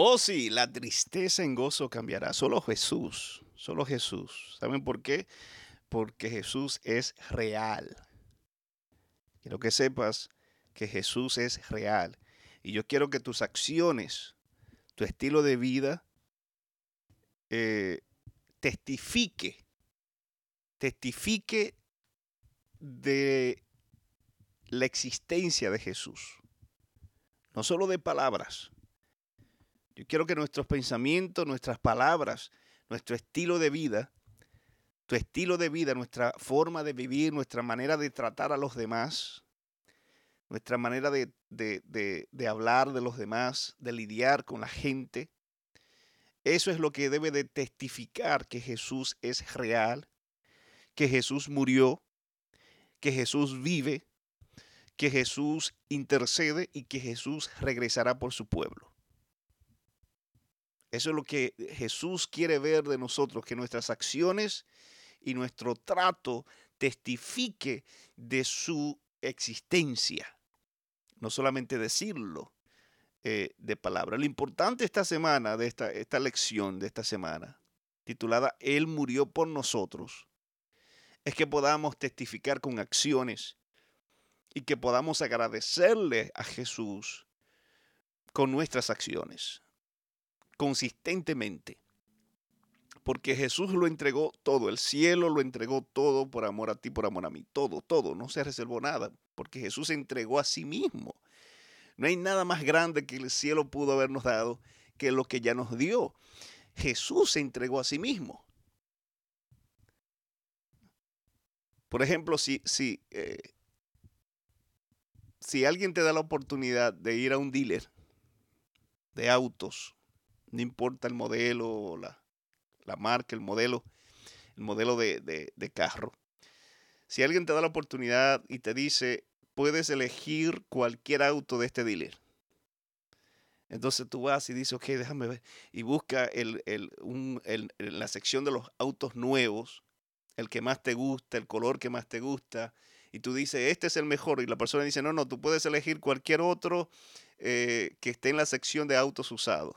Oh sí, la tristeza en gozo cambiará. Solo Jesús, solo Jesús. ¿Saben por qué? Porque Jesús es real. Quiero que sepas que Jesús es real. Y yo quiero que tus acciones, tu estilo de vida, eh, testifique, testifique de la existencia de Jesús. No solo de palabras, yo quiero que nuestros pensamientos, nuestras palabras, nuestro estilo de vida, tu estilo de vida, nuestra forma de vivir, nuestra manera de tratar a los demás, nuestra manera de, de, hablar de los demás, de lidiar con la gente, eso es lo que debe de testificar que Jesús es real, que Jesús murió, que Jesús vive, que Jesús intercede y que Jesús regresará por su pueblo. Eso es lo que Jesús quiere ver de nosotros, que nuestras acciones y nuestro trato testifique de su existencia. No solamente decirlo eh, de palabra. Lo importante esta semana, de esta, esta lección de esta semana, titulada Él murió por nosotros, es que podamos testificar con acciones y que podamos agradecerle a Jesús con nuestras acciones consistentemente. Porque Jesús lo entregó todo, el cielo lo entregó todo por amor a ti, por amor a mí, todo, todo, no se reservó nada, porque Jesús entregó a sí mismo. No hay nada más grande que el cielo pudo habernos dado que lo que ya nos dio. Jesús se entregó a sí mismo. Por ejemplo, si, si, eh, si alguien te da la oportunidad de ir a un dealer de autos no importa el modelo, la, la marca, el modelo, el modelo de, de carro. Si alguien te da la oportunidad y te dice, puedes elegir cualquier auto de este dealer. Entonces tú vas y dices, ok, déjame ver. Y busca el, el, un, el, la sección de los autos nuevos, el que más te gusta, el color que más te gusta. Y tú dices, este es el mejor. Y la persona dice, no, no, tú puedes elegir cualquier otro eh, que esté en la sección de autos usados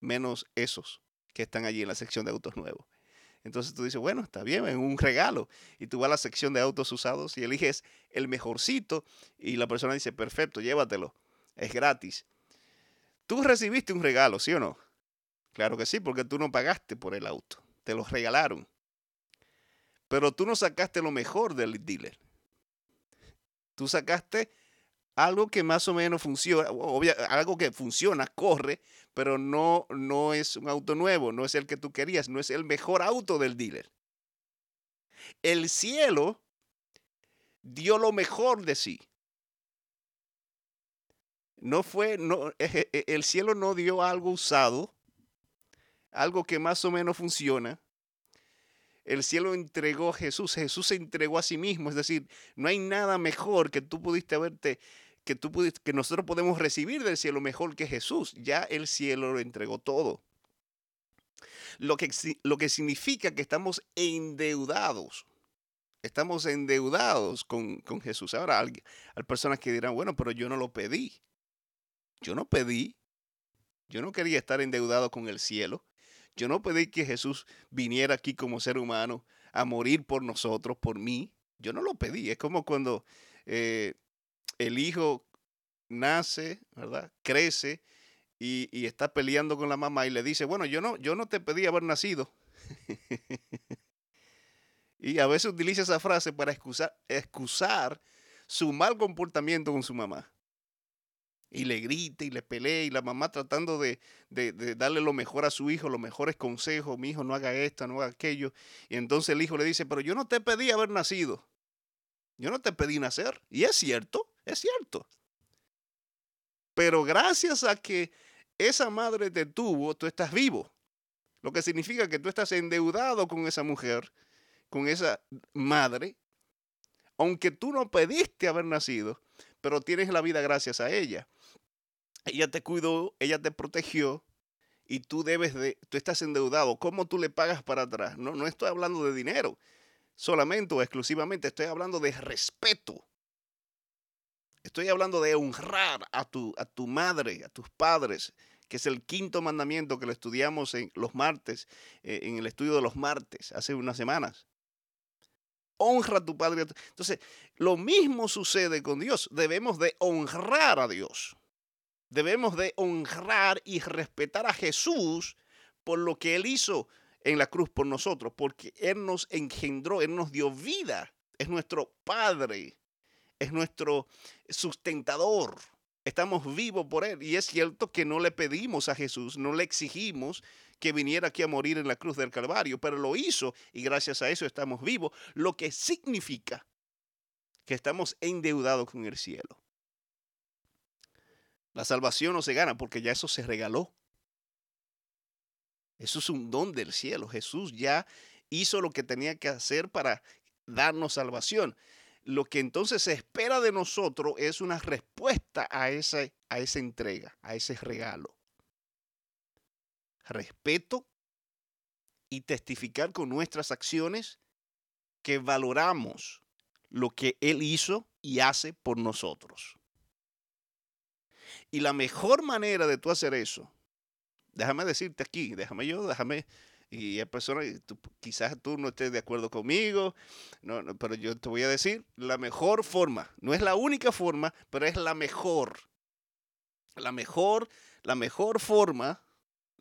menos esos que están allí en la sección de autos nuevos. Entonces tú dices, bueno, está bien, es un regalo. Y tú vas a la sección de autos usados y eliges el mejorcito y la persona dice, perfecto, llévatelo, es gratis. Tú recibiste un regalo, ¿sí o no? Claro que sí, porque tú no pagaste por el auto, te lo regalaron. Pero tú no sacaste lo mejor del dealer. Tú sacaste algo que más o menos funciona, algo que funciona, corre, pero no, no es un auto nuevo, no es el que tú querías, no es el mejor auto del dealer. El cielo dio lo mejor de sí. No fue, no, e, e, el cielo no dio algo usado, algo que más o menos funciona. El cielo entregó a Jesús, Jesús se entregó a sí mismo, es decir, no hay nada mejor que tú pudiste haberte que, tú que nosotros podemos recibir del cielo mejor que Jesús. Ya el cielo lo entregó todo. Lo que, lo que significa que estamos endeudados. Estamos endeudados con, con Jesús. Ahora hay, hay personas que dirán, bueno, pero yo no lo pedí. Yo no pedí. Yo no quería estar endeudado con el cielo. Yo no pedí que Jesús viniera aquí como ser humano a morir por nosotros, por mí. Yo no lo pedí. Es como cuando eh, el hijo nace, ¿verdad? Crece y, está peleando con la mamá y le dice, bueno, yo no, yo no te pedí haber nacido. y a veces utiliza esa frase para excusar, excusar su mal comportamiento con su mamá. Y le grita y le pelea y la mamá tratando de, de, darle lo mejor a su hijo, los mejores consejos, mi hijo no haga esto, no haga aquello. Y entonces el hijo le dice, pero yo no te pedí haber nacido. Yo no te pedí nacer. Y es cierto. Es cierto. Pero gracias a que esa madre te tuvo, tú estás vivo. Lo que significa que tú estás endeudado con esa mujer, con esa madre, aunque tú no pediste haber nacido, pero tienes la vida gracias a ella. Ella te cuidó, ella te protegió y tú debes de, tú estás endeudado. ¿Cómo tú le pagas para atrás? No, no estoy hablando de dinero solamente o exclusivamente, estoy hablando de respeto estoy hablando de honrar a tu, a tu madre, a tus padres, que es el quinto mandamiento que lo estudiamos en los martes, eh, en el estudio de los martes, hace unas semanas. Honra a tu padre. Entonces, lo mismo sucede con Dios. Debemos de honrar a Dios. Debemos de honrar y respetar a Jesús por lo que Él hizo en la cruz por nosotros, porque Él nos engendró, Él nos dio vida, es nuestro Padre, es nuestro sustentador. Estamos vivos por Él. Y es cierto que no le pedimos a Jesús, no le exigimos que viniera aquí a morir en la cruz del Calvario, pero lo hizo y gracias a eso estamos vivos, lo que significa que estamos endeudados con el cielo. La salvación no se gana porque ya eso se regaló. Eso es un don del cielo. Jesús ya hizo lo que tenía que hacer para darnos salvación. Lo que entonces se espera de nosotros es una respuesta a esa, a esa entrega, a ese regalo. Respeto y testificar con nuestras acciones que valoramos lo que Él hizo y hace por nosotros. Y la mejor manera de tú hacer eso déjame decirte aquí, déjame yo, déjame, y hay personas, quizás tú no estés de acuerdo conmigo, no, pero yo te voy a decir la mejor forma, no es la única forma, pero es la mejor. La mejor, la mejor forma,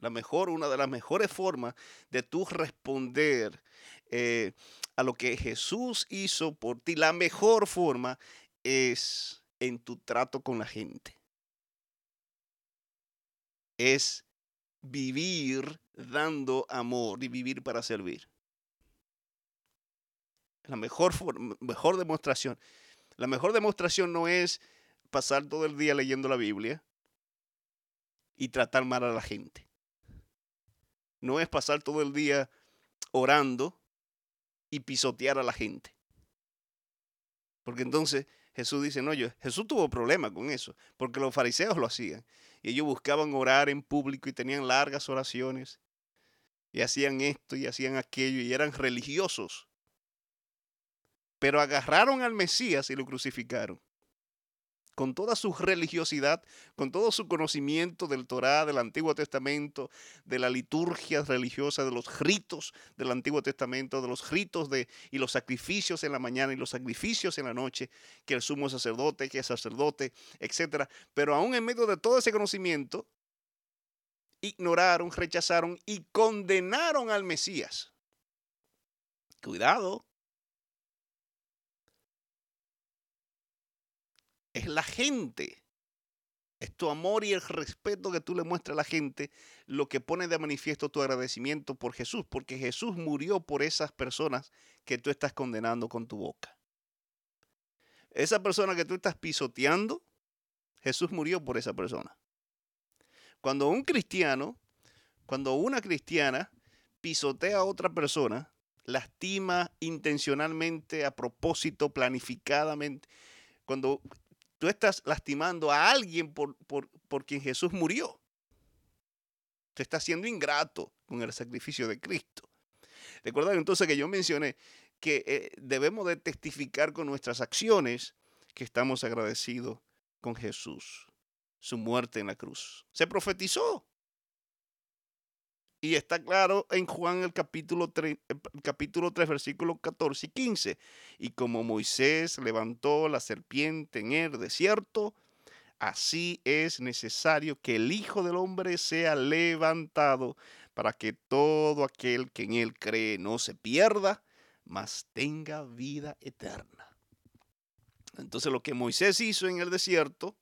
la mejor, una de las mejores formas de tú responder eh, a lo que Jesús hizo por ti, la mejor forma es en tu trato con la gente. Es vivir dando amor y vivir para servir. La mejor, mejor demostración. La mejor demostración no es pasar todo el día leyendo la Biblia y tratar mal a la gente. No es pasar todo el día orando y pisotear a la gente. Porque entonces Jesús dice, no, yo, Jesús tuvo problema con eso, porque los fariseos lo hacían. Y ellos buscaban orar en público y tenían largas oraciones. Y hacían esto y hacían aquello y eran religiosos. Pero agarraron al Mesías y lo crucificaron con toda su religiosidad, con todo su conocimiento del Torá, del Antiguo Testamento, de la liturgia religiosa, de los ritos del Antiguo Testamento, de los ritos de, y los sacrificios en la mañana y los sacrificios en la noche, que el sumo sacerdote, que el sacerdote, etc. Pero aún en medio de todo ese conocimiento, ignoraron, rechazaron y condenaron al Mesías. Cuidado, es la gente. Es tu amor y el respeto que tú le muestras a la gente lo que pone de manifiesto tu agradecimiento por Jesús, porque Jesús murió por esas personas que tú estás condenando con tu boca. Esa persona que tú estás pisoteando, Jesús murió por esa persona. Cuando un cristiano, cuando una cristiana pisotea a otra persona, lastima intencionalmente, a propósito, planificadamente, cuando tú estás lastimando a alguien por, por, quien Jesús murió. Te estás siendo ingrato con el sacrificio de Cristo. Recuerda entonces que yo mencioné que eh, debemos de testificar con nuestras acciones que estamos agradecidos con Jesús, su muerte en la cruz. Se profetizó y está claro en Juan el capítulo 3, capítulo 3, versículos 14 y 15. Y como Moisés levantó la serpiente en el desierto, así es necesario que el Hijo del Hombre sea levantado para que todo aquel que en él cree no se pierda, mas tenga vida eterna. Entonces lo que Moisés hizo en el desierto,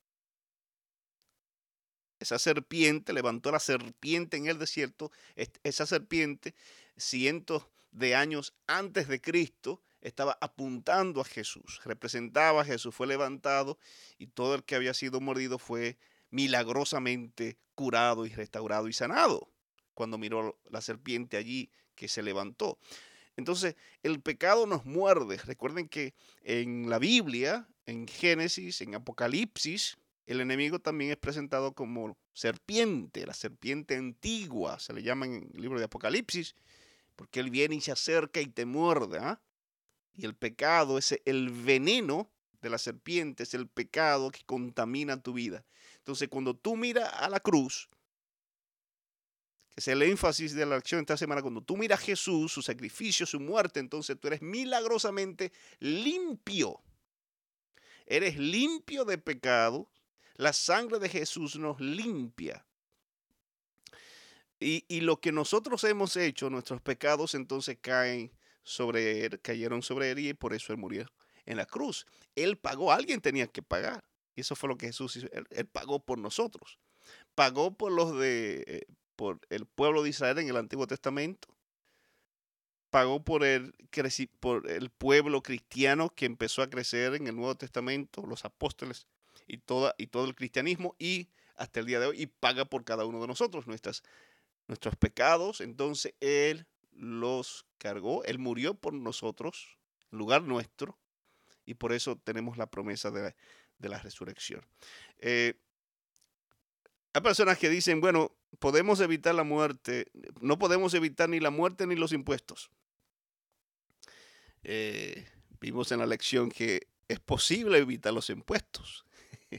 esa serpiente, levantó la serpiente en el desierto, esa serpiente, cientos de años antes de Cristo, estaba apuntando a Jesús, representaba a Jesús, fue levantado y todo el que había sido mordido fue milagrosamente curado y restaurado y sanado cuando miró la serpiente allí que se levantó. Entonces, el pecado nos muerde. Recuerden que en la Biblia, en Génesis, en Apocalipsis, el enemigo también es presentado como serpiente, la serpiente antigua, se le llama en el libro de Apocalipsis, porque él viene y se acerca y te muerde. ¿ah? Y el pecado es el veneno de la serpiente es el pecado que contamina tu vida. Entonces, cuando tú miras a la cruz, que es el énfasis de la acción esta semana, cuando tú miras a Jesús, su sacrificio, su muerte, entonces tú eres milagrosamente limpio. Eres limpio de pecado. La sangre de Jesús nos limpia. Y, y, lo que nosotros hemos hecho, nuestros pecados entonces caen sobre él, cayeron sobre él y por eso él murió en la cruz. Él pagó, alguien tenía que pagar. Y eso fue lo que Jesús hizo. Él, pagó por nosotros. Pagó por los de, eh, por el pueblo de Israel en el Antiguo Testamento. Pagó por el, por el pueblo cristiano que empezó a crecer en el Nuevo Testamento, los apóstoles y, toda, y todo el cristianismo y hasta el día de hoy. Y paga por cada uno de nosotros nuestros pecados. Entonces Él los cargó. Él murió por nosotros, en lugar nuestro y por eso tenemos la promesa de la, resurrección. Eh, hay personas que dicen, bueno, podemos evitar la muerte, no podemos evitar ni la muerte ni los impuestos. Eh, vimos en la lección que es posible evitar los impuestos.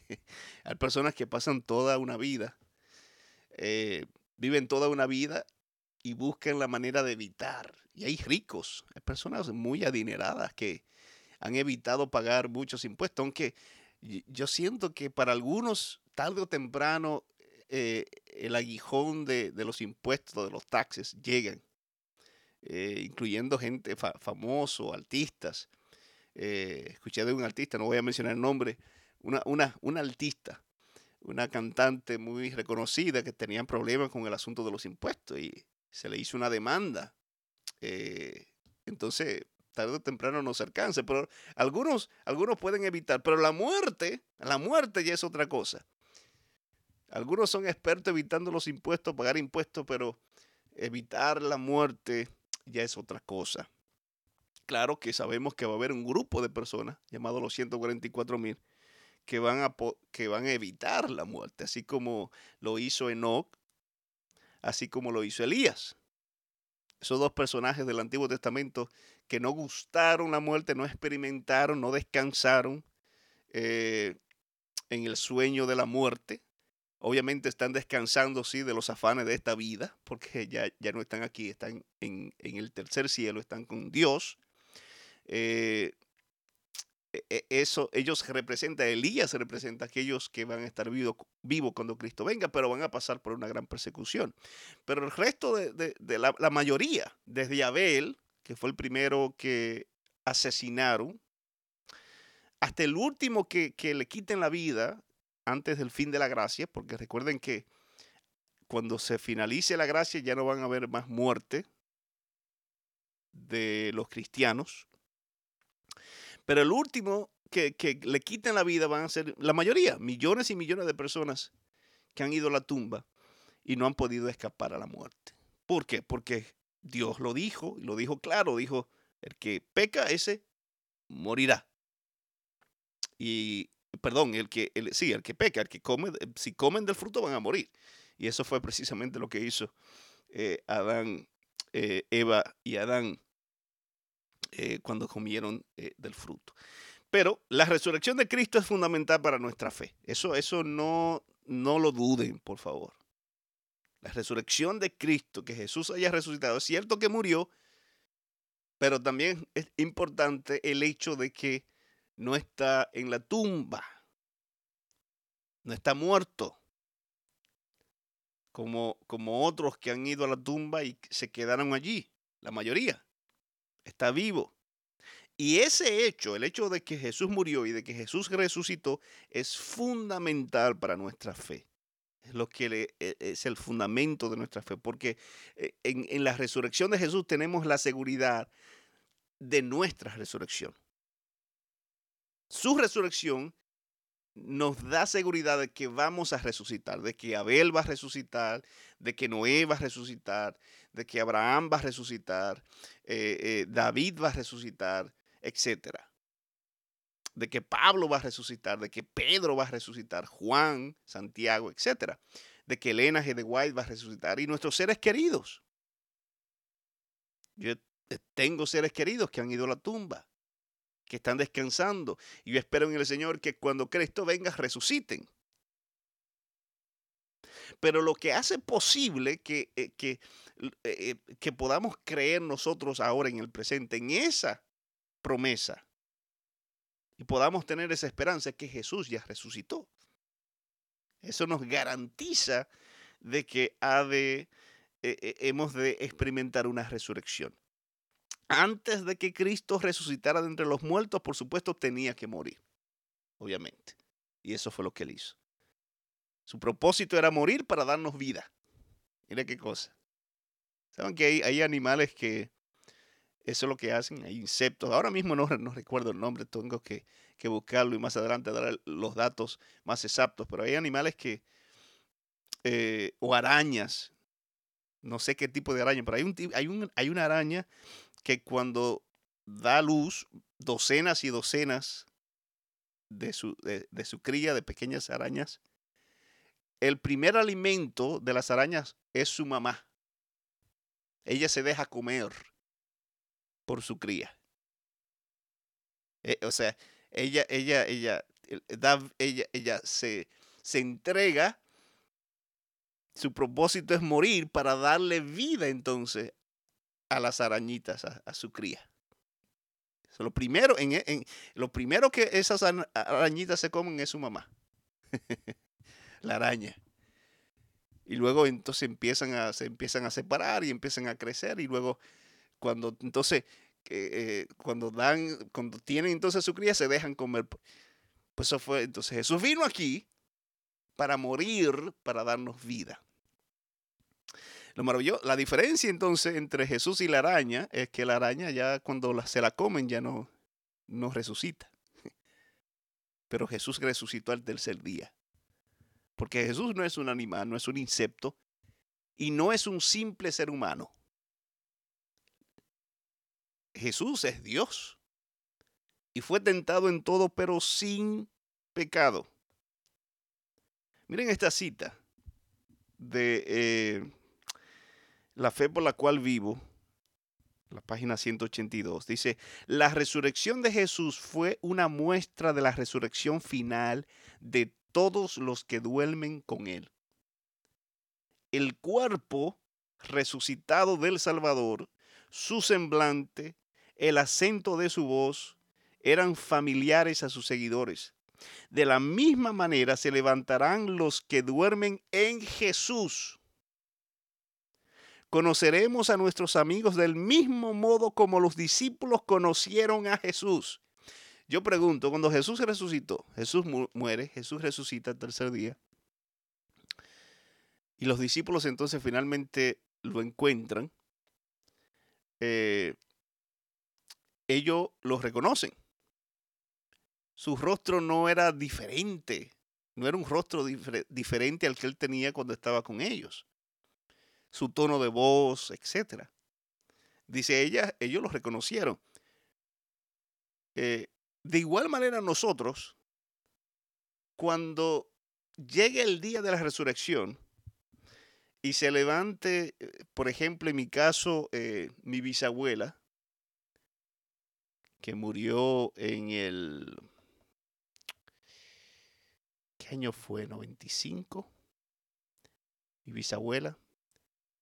Hay personas que pasan toda una vida, eh, viven toda una vida y buscan la manera de evitar. Y hay ricos, hay personas muy adineradas que han evitado pagar muchos impuestos, aunque yo siento que para algunos, tarde o temprano, eh, el aguijón de, los impuestos, de los taxes, llegan, eh, incluyendo gente famoso, artistas. Escuché de un artista, no voy a mencionar el nombre, una, una, una artista, una cantante muy reconocida que tenía problemas con el asunto de los impuestos y se le hizo una demanda. entonces, tarde o temprano nos alcance, pero algunos, algunos pueden evitar, pero la muerte, la muerte ya es otra cosa. Algunos son expertos evitando los impuestos, pagar impuestos, pero evitar la muerte ya es otra cosa. Claro que sabemos que va a haber un grupo de personas, llamado los 144 mil, que van, a, que van a evitar la muerte, así como lo hizo Enoch, así como lo hizo Elías. Esos dos personajes del Antiguo Testamento que no gustaron la muerte, no experimentaron, no descansaron eh, en el sueño de la muerte. Obviamente están descansando, sí, de los afanes de esta vida, porque ya, ya no están aquí, están en, el tercer cielo, están con Dios. Eh, eso, ellos representan, Elías representa a aquellos que van a estar vivos vivo cuando Cristo venga, pero van a pasar por una gran persecución. Pero el resto de, la, la, mayoría, desde Abel, que fue el primero que asesinaron, hasta el último que, le quiten la vida antes del fin de la gracia, porque recuerden que cuando se finalice la gracia ya no van a haber más muerte de los cristianos. Pero el último que, le quiten la vida van a ser la mayoría, millones y millones de personas que han ido a la tumba y no han podido escapar a la muerte. ¿Por qué? Porque Dios lo dijo, y lo dijo claro, dijo, el que peca, ese morirá. Y, perdón, el que, el, sí, el que peca, el que come, eh, si comen del fruto van a morir. Y eso fue precisamente lo que hizo eh, Adán, eh, Eva y Adán cuando comieron del fruto. Pero la resurrección de Cristo es fundamental para nuestra fe. Eso, eso no, no lo duden, por favor la resurrección de Cristo, que Jesús haya resucitado, es cierto que murió, pero también es importante el hecho de que no está en la tumba, no está muerto, como, como otros que han ido a la tumba y se quedaron allí, la mayoría, está vivo. Y ese hecho, el hecho de que Jesús murió y de que Jesús resucitó, es fundamental para nuestra fe es lo que e, es el fundamento de nuestra fe, porque eh, en, en, la resurrección de Jesús tenemos la seguridad de nuestra resurrección. Su resurrección nos da seguridad de que vamos a resucitar, de que Abel va a resucitar, de que Noé va a resucitar, de que Abraham va a resucitar, eh, eh, David va a resucitar, etcétera de que Pablo va a resucitar, de que Pedro va a resucitar, Juan, Santiago, etc. De que Elena G. de White va a resucitar y nuestros seres queridos. Yo tengo seres queridos que han ido a la tumba. Que están descansando. Y yo espero en el Señor que cuando Cristo venga resuciten. Pero lo que hace posible que, eh, que, eh, que podamos creer nosotros ahora en el presente, en esa promesa, y podamos tener esa esperanza es que Jesús ya resucitó. Eso nos garantiza de que ha de, eh, hemos de experimentar una resurrección. Antes de que Cristo resucitara de entre los muertos, por supuesto, tenía que morir, obviamente. Y eso fue lo que él hizo. Su propósito era morir para darnos vida. Mira qué cosa. Saben que hay, animales que eso es lo que hacen, hay insectos. Ahora mismo no, no recuerdo el nombre, tengo que, buscarlo y más adelante dar los datos más exactos, pero hay animales que, eh, o arañas, no sé qué tipo de araña, pero hay, un, hay, un, hay una araña que cuando da luz, docenas y docenas de su, de su cría de pequeñas arañas, el primer alimento de las arañas es su mamá. Ella se deja comer por su cría. Eh, o sea, ella, ella, ella, da, ella, ella se, se entrega. Su propósito es morir para darle vida entonces a las arañitas, a, su cría. lo, primero, en, en, lo primero que esas arañitas se comen es su mamá. la araña. Y luego entonces empiezan a, se empiezan a separar y empiezan a crecer y luego cuando entonces eh, cuando dan, cuando tienen entonces su cría se dejan comer. Pues eso fue, entonces Jesús vino aquí para morir, para darnos vida. Lo maravilloso, la diferencia entonces entre Jesús y la araña es que la araña ya cuando se la comen ya no, no resucita. Pero Jesús resucitó al tercer día. Porque Jesús no es un animal, no es un insecto y no es un simple ser humano. Jesús es Dios y fue tentado en todo, pero sin pecado. Miren esta cita de eh, La fe por la cual vivo, la página 182. Dice, la resurrección de Jesús fue una muestra de la resurrección final de todos los que duermen con él. El cuerpo resucitado del Salvador, su semblante, el acento de su voz, eran familiares a sus seguidores. De la misma manera se levantarán los que duermen en Jesús. Conoceremos a nuestros amigos del mismo modo como los discípulos conocieron a Jesús. Yo pregunto, cuando Jesús resucitó, Jesús muere, Jesús resucita el tercer día, y los discípulos entonces finalmente lo encuentran, eh, ellos lo reconocen. Su rostro no era diferente, no era un rostro diferente al que él tenía cuando estaba con ellos. Su tono de voz, etc. Dice ella, ellos lo reconocieron. Eh, de igual manera nosotros, cuando llegue el día de la resurrección y se levante, eh, por ejemplo, en mi caso, eh, mi bisabuela, que murió en el... ¿Qué año fue? ¿95? Mi bisabuela.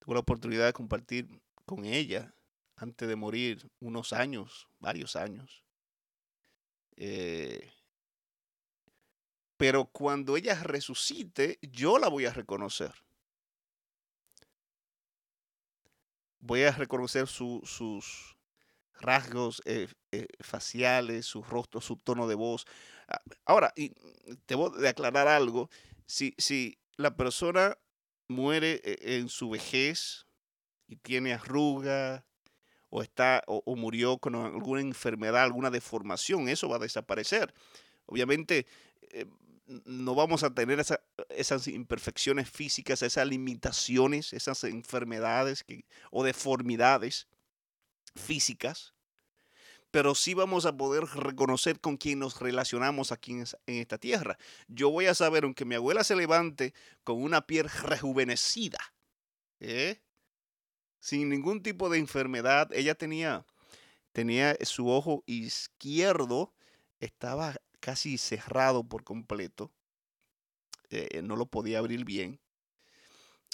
Tuve la oportunidad de compartir con ella antes de morir unos años, varios años. Eh, pero cuando ella resucite, yo la voy a reconocer. Voy a reconocer sus rasgos eh, eh, faciales, su rostro, su tono de voz. Ah, ahora, y debo de aclarar algo. Si, si la persona muere en su vejez y tiene arruga, o, está, o, murió con alguna enfermedad, alguna deformación, eso va a desaparecer. Obviamente, eh, no vamos a tener esas imperfecciones físicas, esas limitaciones, esas enfermedades o deformidades físicas, pero sí vamos a poder reconocer con quién nos relacionamos aquí en, esta tierra. Yo voy a saber, aunque mi abuela se levante con una piel rejuvenecida, ¿eh? sin ningún tipo de enfermedad. Ella tenía, tenía su ojo izquierdo, estaba casi cerrado por completo, eh, no lo podía abrir bien,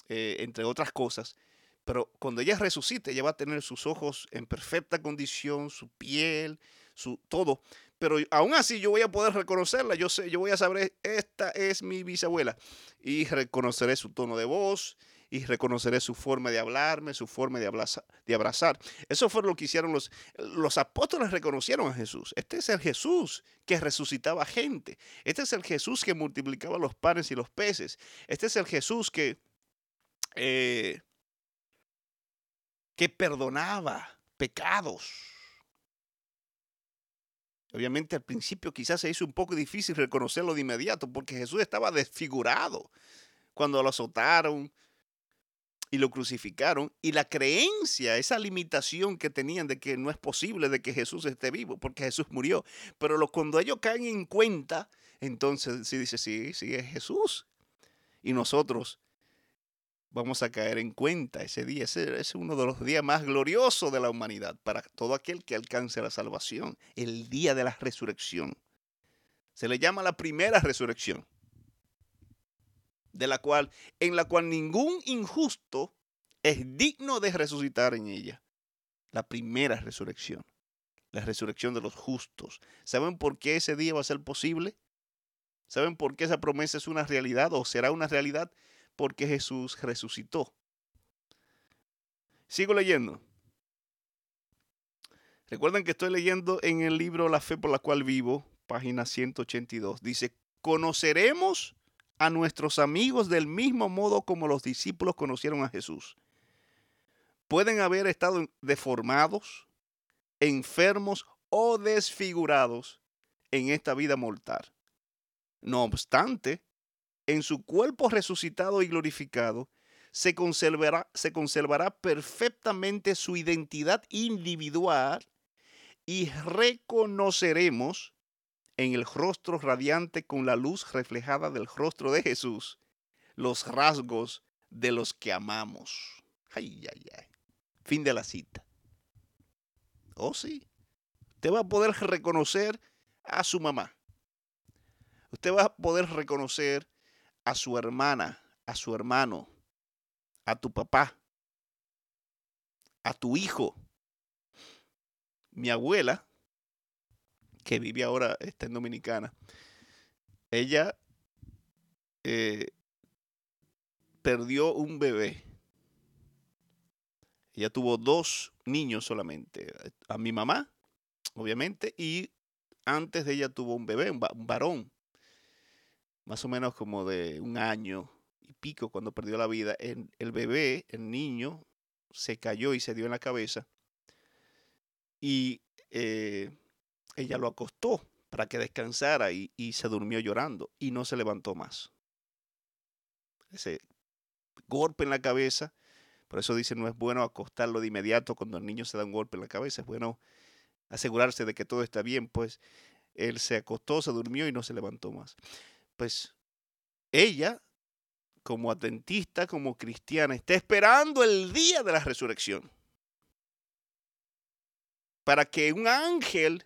eh, entre otras cosas. Pero cuando ella resucite, ella va a tener sus ojos en perfecta condición, su piel, su todo. Pero aún así yo voy a poder reconocerla. Yo sé, yo voy a saber, esta es mi bisabuela. Y reconoceré su tono de voz y reconoceré su forma de hablarme, su forma de, de abrazar. Eso fue lo que hicieron los, los apóstoles, reconocieron a Jesús. Este es el Jesús que resucitaba gente. Este es el Jesús que multiplicaba los panes y los peces. Este es el Jesús que... Eh, que perdonaba pecados. Obviamente al principio quizás se hizo un poco difícil reconocerlo de inmediato porque Jesús estaba desfigurado cuando lo azotaron y lo crucificaron y la creencia, esa limitación que tenían de que no es posible de que Jesús esté vivo porque Jesús murió. Pero cuando ellos caen en cuenta, entonces sí dice, sí, sí es Jesús. Y nosotros vamos a caer en cuenta ese día. Ese es uno de los días más gloriosos de la humanidad para todo aquel que alcance la salvación. El día de la resurrección. Se le llama la primera resurrección. De la cual, en la cual ningún injusto es digno de resucitar en ella. La primera resurrección. La resurrección de los justos. ¿Saben por qué ese día va a ser posible? ¿Saben por qué esa promesa es una realidad o será una realidad? Porque Jesús resucitó. Sigo leyendo. Recuerden que estoy leyendo en el libro La fe por la cual vivo, página 182. Dice, conoceremos a nuestros amigos del mismo modo como los discípulos conocieron a Jesús. Pueden haber estado deformados, enfermos o desfigurados en esta vida mortal. No obstante, en su cuerpo resucitado y glorificado, se conservará, se conservará perfectamente su identidad individual y reconoceremos en el rostro radiante con la luz reflejada del rostro de Jesús los rasgos de los que amamos. Ay, ay, ay. Fin de la cita. Oh, sí. Usted va a poder reconocer a su mamá. Usted va a poder reconocer a su hermana, a su hermano, a tu papá, a tu hijo. Mi abuela, que vive ahora, está en Dominicana, ella eh, perdió un bebé. Ella tuvo dos niños solamente. A mi mamá, obviamente, y antes de ella tuvo un bebé, un varón más o menos como de un año y pico cuando perdió la vida, el, el bebé, el niño, se cayó y se dio en la cabeza y eh, ella lo acostó para que descansara y, y, se durmió llorando y no se levantó más. Ese golpe en la cabeza, por eso dice no es bueno acostarlo de inmediato cuando el niño se da un golpe en la cabeza, es bueno asegurarse de que todo está bien, pues él se acostó, se durmió y no se levantó más pues ella, como atentista, como cristiana, está esperando el día de la resurrección. Para que un ángel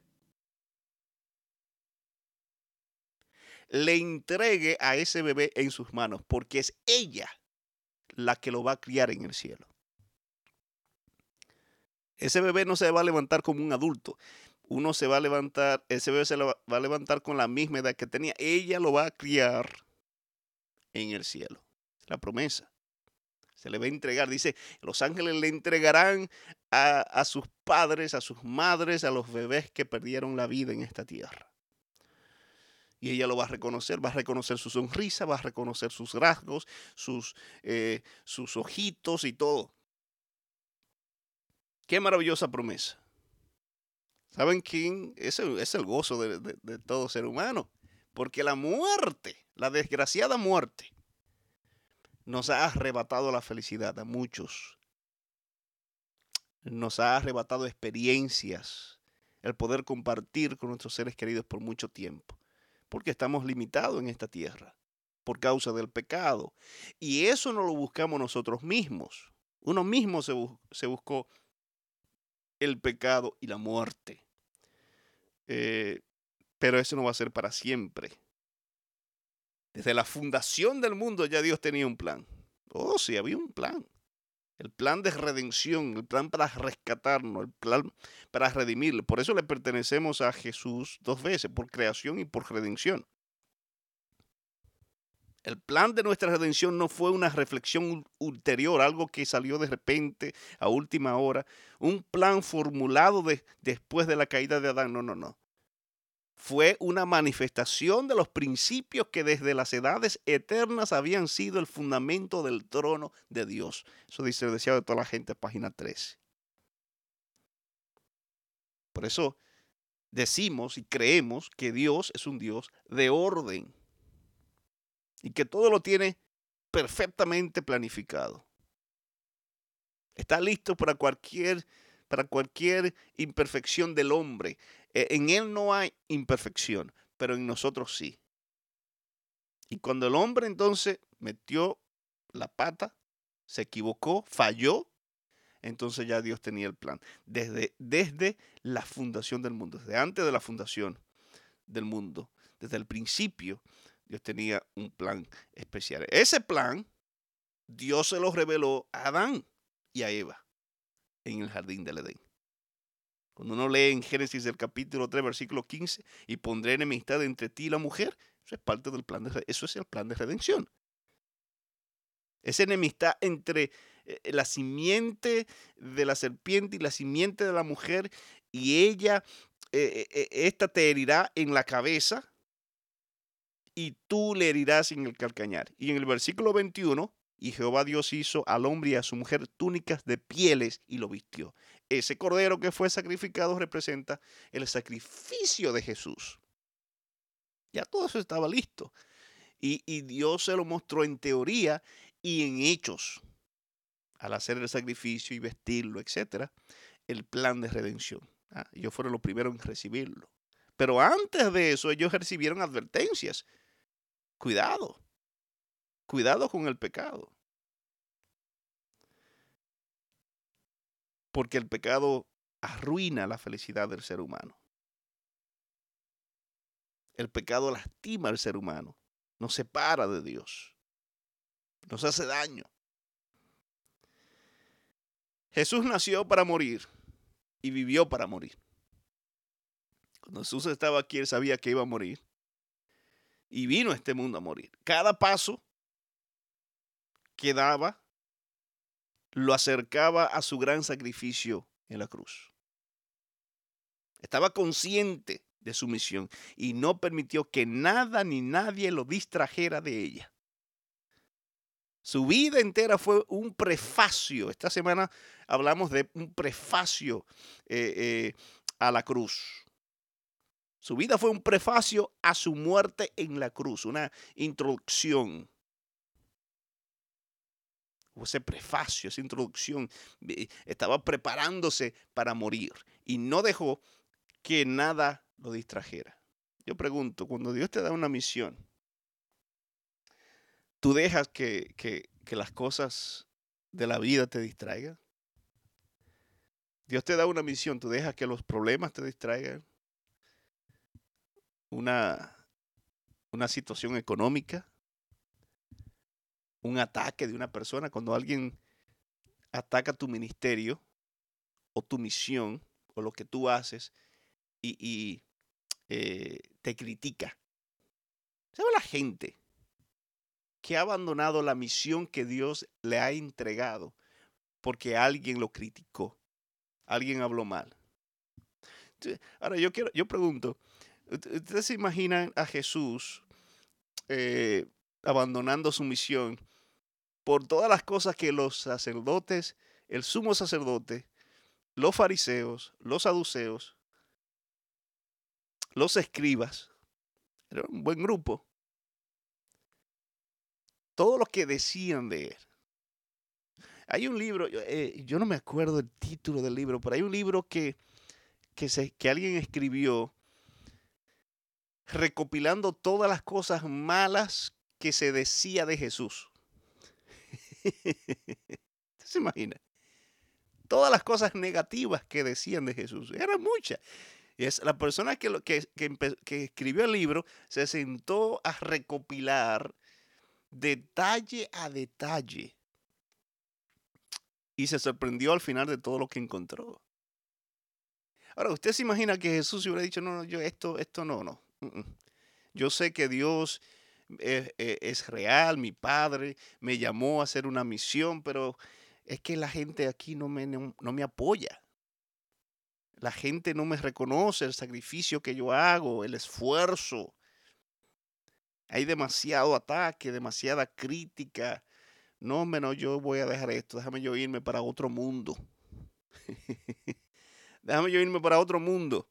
le entregue a ese bebé en sus manos, porque es ella la que lo va a criar en el cielo. Ese bebé no se va a levantar como un adulto uno se va a levantar, ese bebé se va a levantar con la misma edad que tenía. Ella lo va a criar en el cielo. La promesa. Se le va a entregar. Dice, los ángeles le entregarán a, sus padres, a sus madres, a los bebés que perdieron la vida en esta tierra. Y ella lo va a reconocer, va a reconocer su sonrisa, va a reconocer sus rasgos, sus, eh, sus ojitos y todo. Qué maravillosa promesa. ¿Saben quién? Ese es el gozo de, todo ser humano. Porque la muerte, la desgraciada muerte, nos ha arrebatado la felicidad a muchos. Nos ha arrebatado experiencias, el poder compartir con nuestros seres queridos por mucho tiempo. Porque estamos limitados en esta tierra por causa del pecado. Y eso no lo buscamos nosotros mismos. Uno mismo se, se buscó el pecado y la muerte. Eh, pero eso no va a ser para siempre. Desde la fundación del mundo ya Dios tenía un plan. Oh, sí, había un plan. El plan de redención, el plan para rescatarnos, el plan para redimirlo. Por eso le pertenecemos a Jesús dos veces, por creación y por redención. El plan de nuestra redención no fue una reflexión ulterior, algo que salió de repente a última hora, un plan formulado después de la caída de Adán. No, no, no. Fue una manifestación de los principios que desde las edades eternas habían sido el fundamento del trono de Dios. Eso dice el deseado de toda la gente, página 13. Por eso decimos y creemos que Dios es un Dios de orden y que todo lo tiene perfectamente planificado. Está listo para cualquier, para cualquier imperfección del hombre. E, en él no hay imperfección, pero en nosotros sí. Y cuando el hombre entonces metió la pata, se equivocó, falló, entonces ya Dios tenía el plan. Desde, desde la fundación del mundo, desde antes de la fundación del mundo, desde el principio, Dios tenía un plan especial. Ese plan, Dios se lo reveló a Adán y a Eva en el jardín del Edén. Cuando uno lee en Génesis el capítulo 3, versículo 15, y pondré enemistad entre ti y la mujer, eso es parte del plan de eso es el plan de redención. Esa enemistad entre eh, la simiente de la serpiente y la simiente de la mujer, y ella, eh, eh, esta te herirá en la cabeza y tú le herirás en el calcañar. Y en el versículo 21, y Jehová Dios hizo al hombre y a su mujer túnicas de pieles y lo vistió. Ese cordero que fue sacrificado representa el sacrificio de Jesús. Ya todo eso estaba listo. Y, Dios se lo mostró en teoría y en hechos. Al hacer el sacrificio y vestirlo, etcétera, el plan de redención. Ah, ellos fueron los primeros en recibirlo. Pero antes de eso, ellos recibieron advertencias Cuidado. Cuidado con el pecado. Porque el pecado arruina la felicidad del ser humano. El pecado lastima al ser humano, nos separa de Dios, nos hace daño. Jesús nació para morir y vivió para morir. Cuando Jesús estaba aquí, él sabía que iba a morir y vino a este mundo a morir. Cada paso que daba lo acercaba a su gran sacrificio en la cruz. Estaba consciente de su misión y no permitió que nada ni nadie lo distrajera de ella. Su vida entera fue un prefacio. Esta semana hablamos de un prefacio eh, eh, a la cruz. Su vida fue un prefacio a su muerte en la cruz, una introducción. Ese prefacio, esa introducción, estaba preparándose para morir y no dejó que nada lo distrajera. Yo pregunto, cuando Dios te da una misión, ¿tú dejas que, que, que las cosas de la vida te distraigan? Dios te da una misión, ¿tú dejas que los problemas te distraigan? Una, una situación económica, un ataque de una persona, cuando alguien ataca tu ministerio o tu misión o lo que tú haces y, eh, te critica. ¿Sabe la gente que ha abandonado la misión que Dios le ha entregado porque alguien lo criticó, alguien habló mal? Ahora yo quiero, yo pregunto, ¿Ustedes se imaginan a Jesús eh, abandonando su misión por todas las cosas que los sacerdotes, el sumo sacerdote, los fariseos, los saduceos, los escribas, era un buen grupo, todo lo que decían de él. Hay un libro, eh, yo no me acuerdo el título del libro, pero hay un libro que, que, se, que alguien escribió recopilando todas las cosas malas que se decía de Jesús. ¿Se imagina? todas las cosas negativas que decían de Jesús. Eran muchas. Y es la persona que, que, que escribió el libro se sentó a recopilar detalle a detalle. Y se sorprendió al final de todo lo que encontró. Ahora, usted se imagina que Jesús hubiera dicho, no, no, yo esto, esto no, no. Yo sé que Dios es, es, real, mi Padre me llamó a hacer una misión, pero es que la gente aquí no me, no me apoya. La gente no me reconoce el sacrificio que yo hago, el esfuerzo. Hay demasiado ataque, demasiada crítica. No, menos yo voy a dejar esto. Déjame yo irme para otro mundo. déjame yo irme para otro mundo.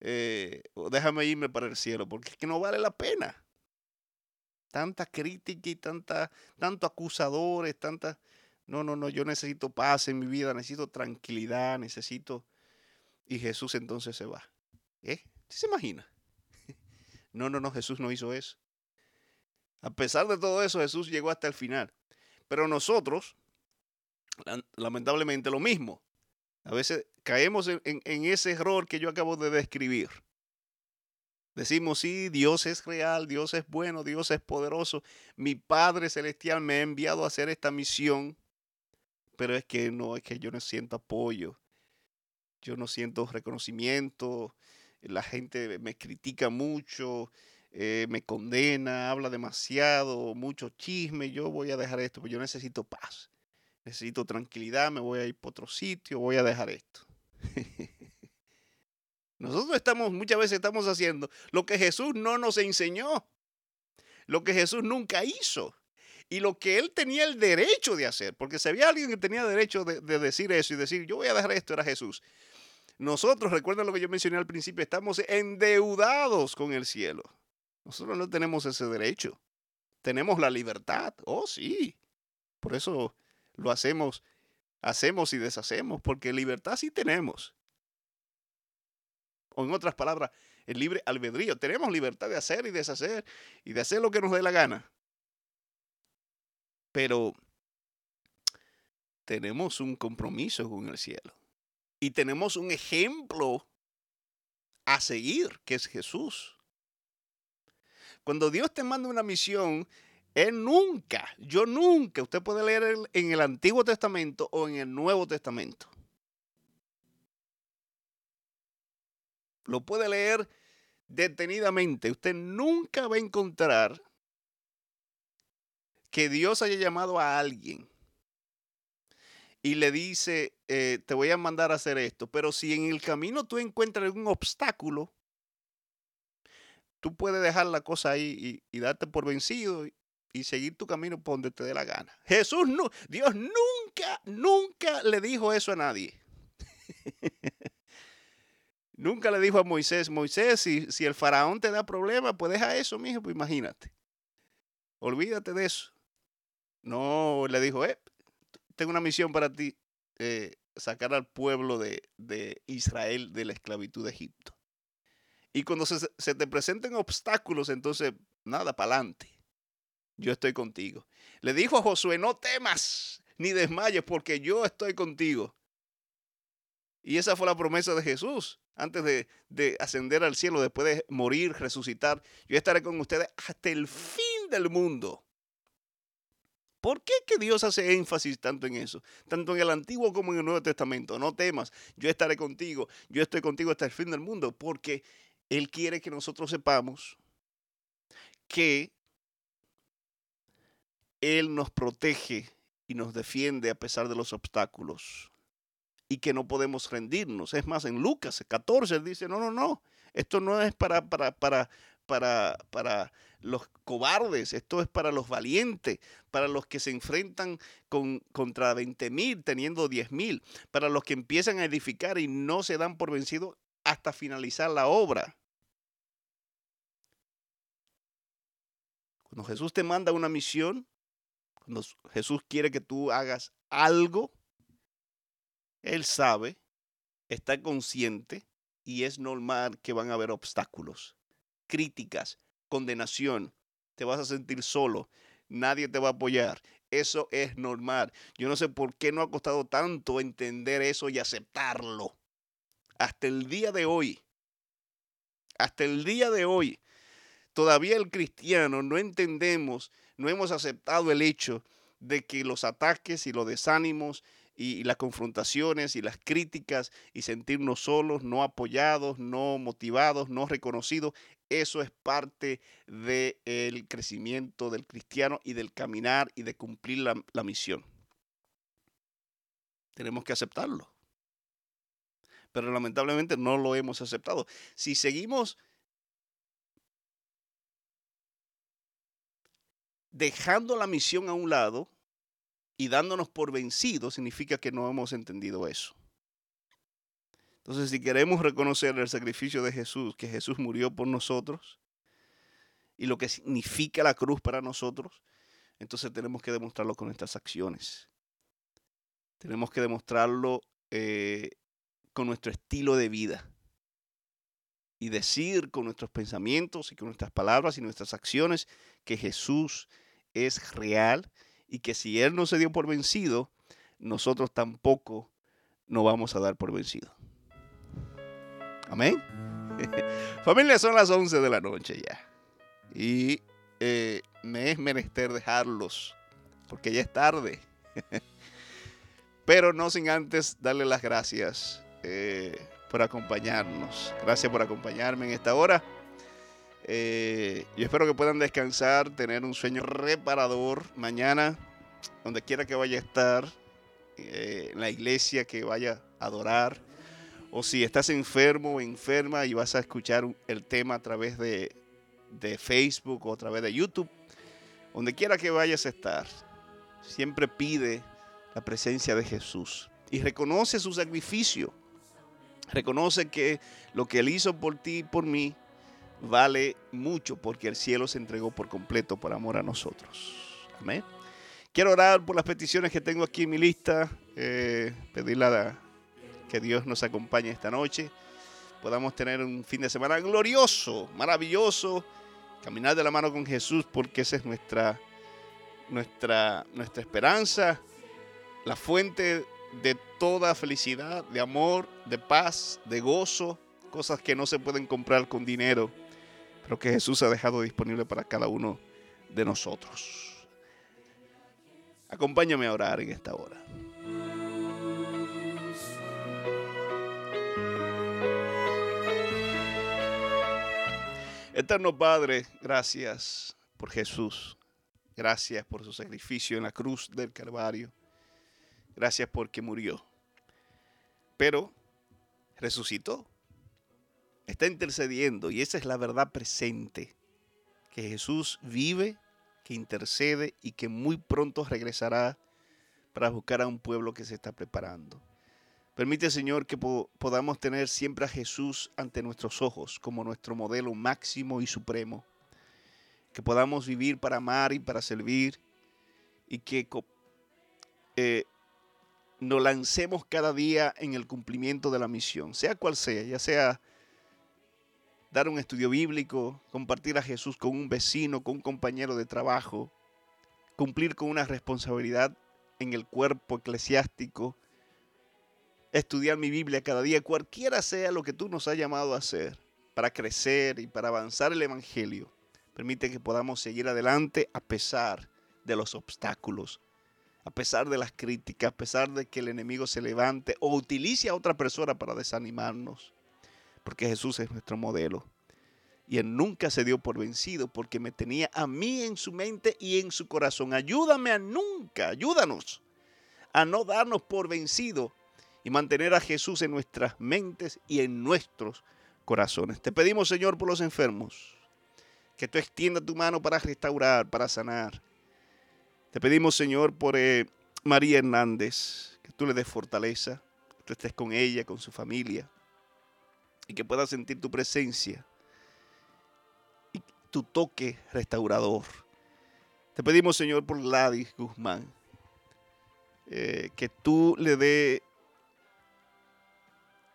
Eh, déjame irme para el cielo, porque es que no vale la pena. Tanta crítica y tanta, tanto acusadores, tanta... No, no, no, yo necesito paz en mi vida, necesito tranquilidad, necesito... Y Jesús entonces se va. ¿Eh? ¿Se imagina? No, no, no, Jesús no hizo eso. A pesar de todo eso, Jesús llegó hasta el final. Pero nosotros, lamentablemente, lo mismo. A veces caemos en, ese error que yo acabo de describir. Decimos, sí, Dios es real, Dios es bueno, Dios es poderoso. Mi Padre Celestial me ha enviado a hacer esta misión. Pero es que no, es que yo no siento apoyo. Yo no siento reconocimiento. La gente me critica mucho. Eh, me condena, habla demasiado, mucho chisme. Yo voy a dejar esto, porque yo necesito paz necesito tranquilidad, me voy a ir para otro sitio, voy a dejar esto. Nosotros estamos, muchas veces estamos haciendo lo que Jesús no nos enseñó, lo que Jesús nunca hizo y lo que él tenía el derecho de hacer, porque si había alguien que tenía derecho de, de decir eso y decir, yo voy a dejar esto, era Jesús. Nosotros, recuerden lo que yo mencioné al principio, estamos endeudados con el cielo. Nosotros no tenemos ese derecho. Tenemos la libertad. Oh, sí. Por eso lo hacemos, hacemos y deshacemos, porque libertad sí tenemos. O en otras palabras, el libre albedrío. Tenemos libertad de hacer y deshacer y de hacer lo que nos dé la gana. Pero tenemos un compromiso con el cielo. Y tenemos un ejemplo a seguir, que es Jesús. Cuando Dios te manda una misión, él nunca, yo nunca, usted puede leer en el Antiguo Testamento o en el Nuevo Testamento. Lo puede leer detenidamente. Usted nunca va a encontrar que Dios haya llamado a alguien y le dice, eh, te voy a mandar a hacer esto. Pero si en el camino tú encuentras algún obstáculo, tú puedes dejar la cosa ahí y, darte por vencido seguir tu camino por donde te dé la gana. Jesús no, Dios nunca, nunca le dijo eso a nadie. nunca le dijo a Moisés, Moisés, si, si el faraón te da problemas, pues deja eso, mijo, pues imagínate. Olvídate de eso. No, le dijo, eh, tengo una misión para ti, eh, sacar al pueblo de, de, Israel de la esclavitud de Egipto. Y cuando se, se te presenten obstáculos, entonces, nada, para adelante yo estoy contigo. Le dijo a Josué, no temas ni desmayes porque yo estoy contigo. Y esa fue la promesa de Jesús antes de, ascender al cielo, después de morir, resucitar. Yo estaré con ustedes hasta el fin del mundo. ¿Por qué que Dios hace énfasis tanto en eso? Tanto en el Antiguo como en el Nuevo Testamento. No temas, yo estaré contigo, yo estoy contigo hasta el fin del mundo, porque Él quiere que nosotros sepamos que él nos protege y nos defiende a pesar de los obstáculos y que no podemos rendirnos. Es más, en Lucas 14 él dice, no, no, no, esto no es para, para, para, para, para los cobardes, esto es para los valientes, para los que se enfrentan con, contra 20 mil teniendo 10 mil, para los que empiezan a edificar y no se dan por vencidos hasta finalizar la obra. Cuando Jesús te manda una misión, cuando Jesús quiere que tú hagas algo, Él sabe, está consciente y es normal que van a haber obstáculos, críticas, condenación. Te vas a sentir solo, nadie te va a apoyar. Eso es normal. Yo no sé por qué no ha costado tanto entender eso y aceptarlo. Hasta el día de hoy. Hasta el día de hoy. Todavía el cristiano no entendemos, no hemos aceptado el hecho de que los ataques y los desánimos y, las confrontaciones y las críticas y sentirnos solos, no apoyados, no motivados, no reconocidos, eso es parte del crecimiento del cristiano y del caminar y de cumplir la, misión. Tenemos que aceptarlo. Pero lamentablemente no lo hemos aceptado. Si seguimos dejando la misión a un lado, y dándonos por vencidos significa que no hemos entendido eso. Entonces, si queremos reconocer el sacrificio de Jesús, que Jesús murió por nosotros, y lo que significa la cruz para nosotros, entonces tenemos que demostrarlo con nuestras acciones. Tenemos que demostrarlo eh, con nuestro estilo de vida. Y decir con nuestros pensamientos y con nuestras palabras y nuestras acciones que Jesús es real y que si Él no se dio por vencido, nosotros tampoco nos vamos a dar por vencido. Amén. Familia, son las 11 de la noche ya. Y eh, me es menester dejarlos, porque ya es tarde. Pero no sin antes darle las gracias eh, por acompañarnos. Gracias por acompañarme en esta hora. Eh, yo espero que puedan descansar, tener un sueño reparador mañana, donde quiera que vaya a estar, eh, en la iglesia que vaya a adorar, o si estás enfermo o enferma y vas a escuchar el tema a través de, de Facebook o a través de YouTube, donde quiera que vayas a estar, siempre pide la presencia de Jesús y reconoce su sacrificio. Reconoce que lo que Él hizo por ti y por mí vale mucho porque el cielo se entregó por completo por amor a nosotros. Amén. Quiero orar por las peticiones que tengo aquí en mi lista, eh, pedirle a que Dios nos acompañe esta noche, podamos tener un fin de semana glorioso, maravilloso, caminar de la mano con Jesús porque esa es nuestra, nuestra, nuestra esperanza, la fuente de toda felicidad, de amor, de paz, de gozo, cosas que no se pueden comprar con dinero lo que Jesús ha dejado disponible para cada uno de nosotros. Acompáñame a orar en esta hora. Eterno Padre, gracias por Jesús. Gracias por su sacrificio en la cruz del Calvario. Gracias porque murió. Pero resucitó está intercediendo y esa es la verdad presente, que Jesús vive, que intercede y que muy pronto regresará para buscar a un pueblo que se está preparando. Permite, Señor, que podamos tener siempre a Jesús ante nuestros ojos como nuestro modelo máximo y supremo. Que podamos vivir para amar y para servir y que eh, nos lancemos cada día en el cumplimiento de la misión, sea cual sea, ya sea dar un estudio bíblico, compartir a Jesús con un vecino, con un compañero de trabajo, cumplir con una responsabilidad en el cuerpo eclesiástico, estudiar mi Biblia cada día, cualquiera sea lo que tú nos has llamado a hacer para crecer y para avanzar el Evangelio. Permite que podamos seguir adelante a pesar de los obstáculos, a pesar de las críticas, a pesar de que el enemigo se levante o utilice a otra persona para desanimarnos porque Jesús es nuestro modelo. Y Él nunca se dio por vencido porque me tenía a mí en su mente y en su corazón. Ayúdame a nunca, ayúdanos a no darnos por vencido y mantener a Jesús en nuestras mentes y en nuestros corazones. Te pedimos, Señor, por los enfermos, que tú extiendas tu mano para restaurar, para sanar. Te pedimos, Señor, por eh, María Hernández, que tú le des fortaleza, que tú estés con ella, con su familia y que pueda sentir tu presencia y tu toque restaurador. Te pedimos, Señor, por Ladis Guzmán, eh, que tú le dé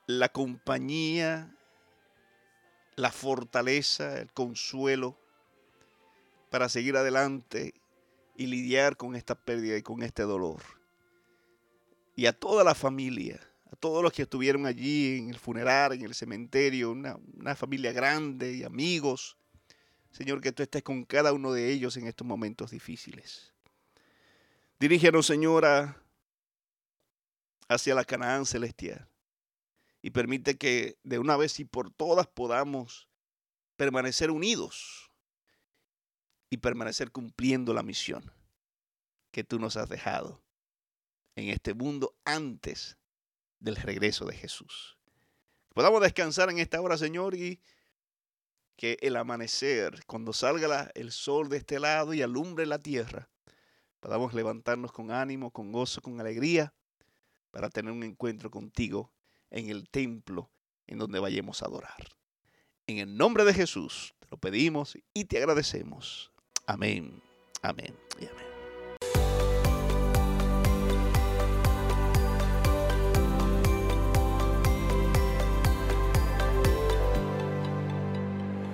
la compañía, la fortaleza, el consuelo para seguir adelante y lidiar con esta pérdida y con este dolor. Y a toda la familia, a todos los que estuvieron allí en el funeral, en el cementerio, una, una familia grande y amigos. Señor, que tú estés con cada uno de ellos en estos momentos difíciles. Dirígenos, Señora, hacia la Canaán celestial y permite que de una vez y por todas podamos permanecer unidos y permanecer cumpliendo la misión que tú nos has dejado en este mundo antes del regreso de Jesús. Podamos descansar en esta hora, Señor, y que el amanecer, cuando salga el sol de este lado y alumbre la tierra, podamos levantarnos con ánimo, con gozo, con alegría, para tener un encuentro contigo en el templo en donde vayamos a adorar. En el nombre de Jesús te lo pedimos y te agradecemos. Amén, amén y amén.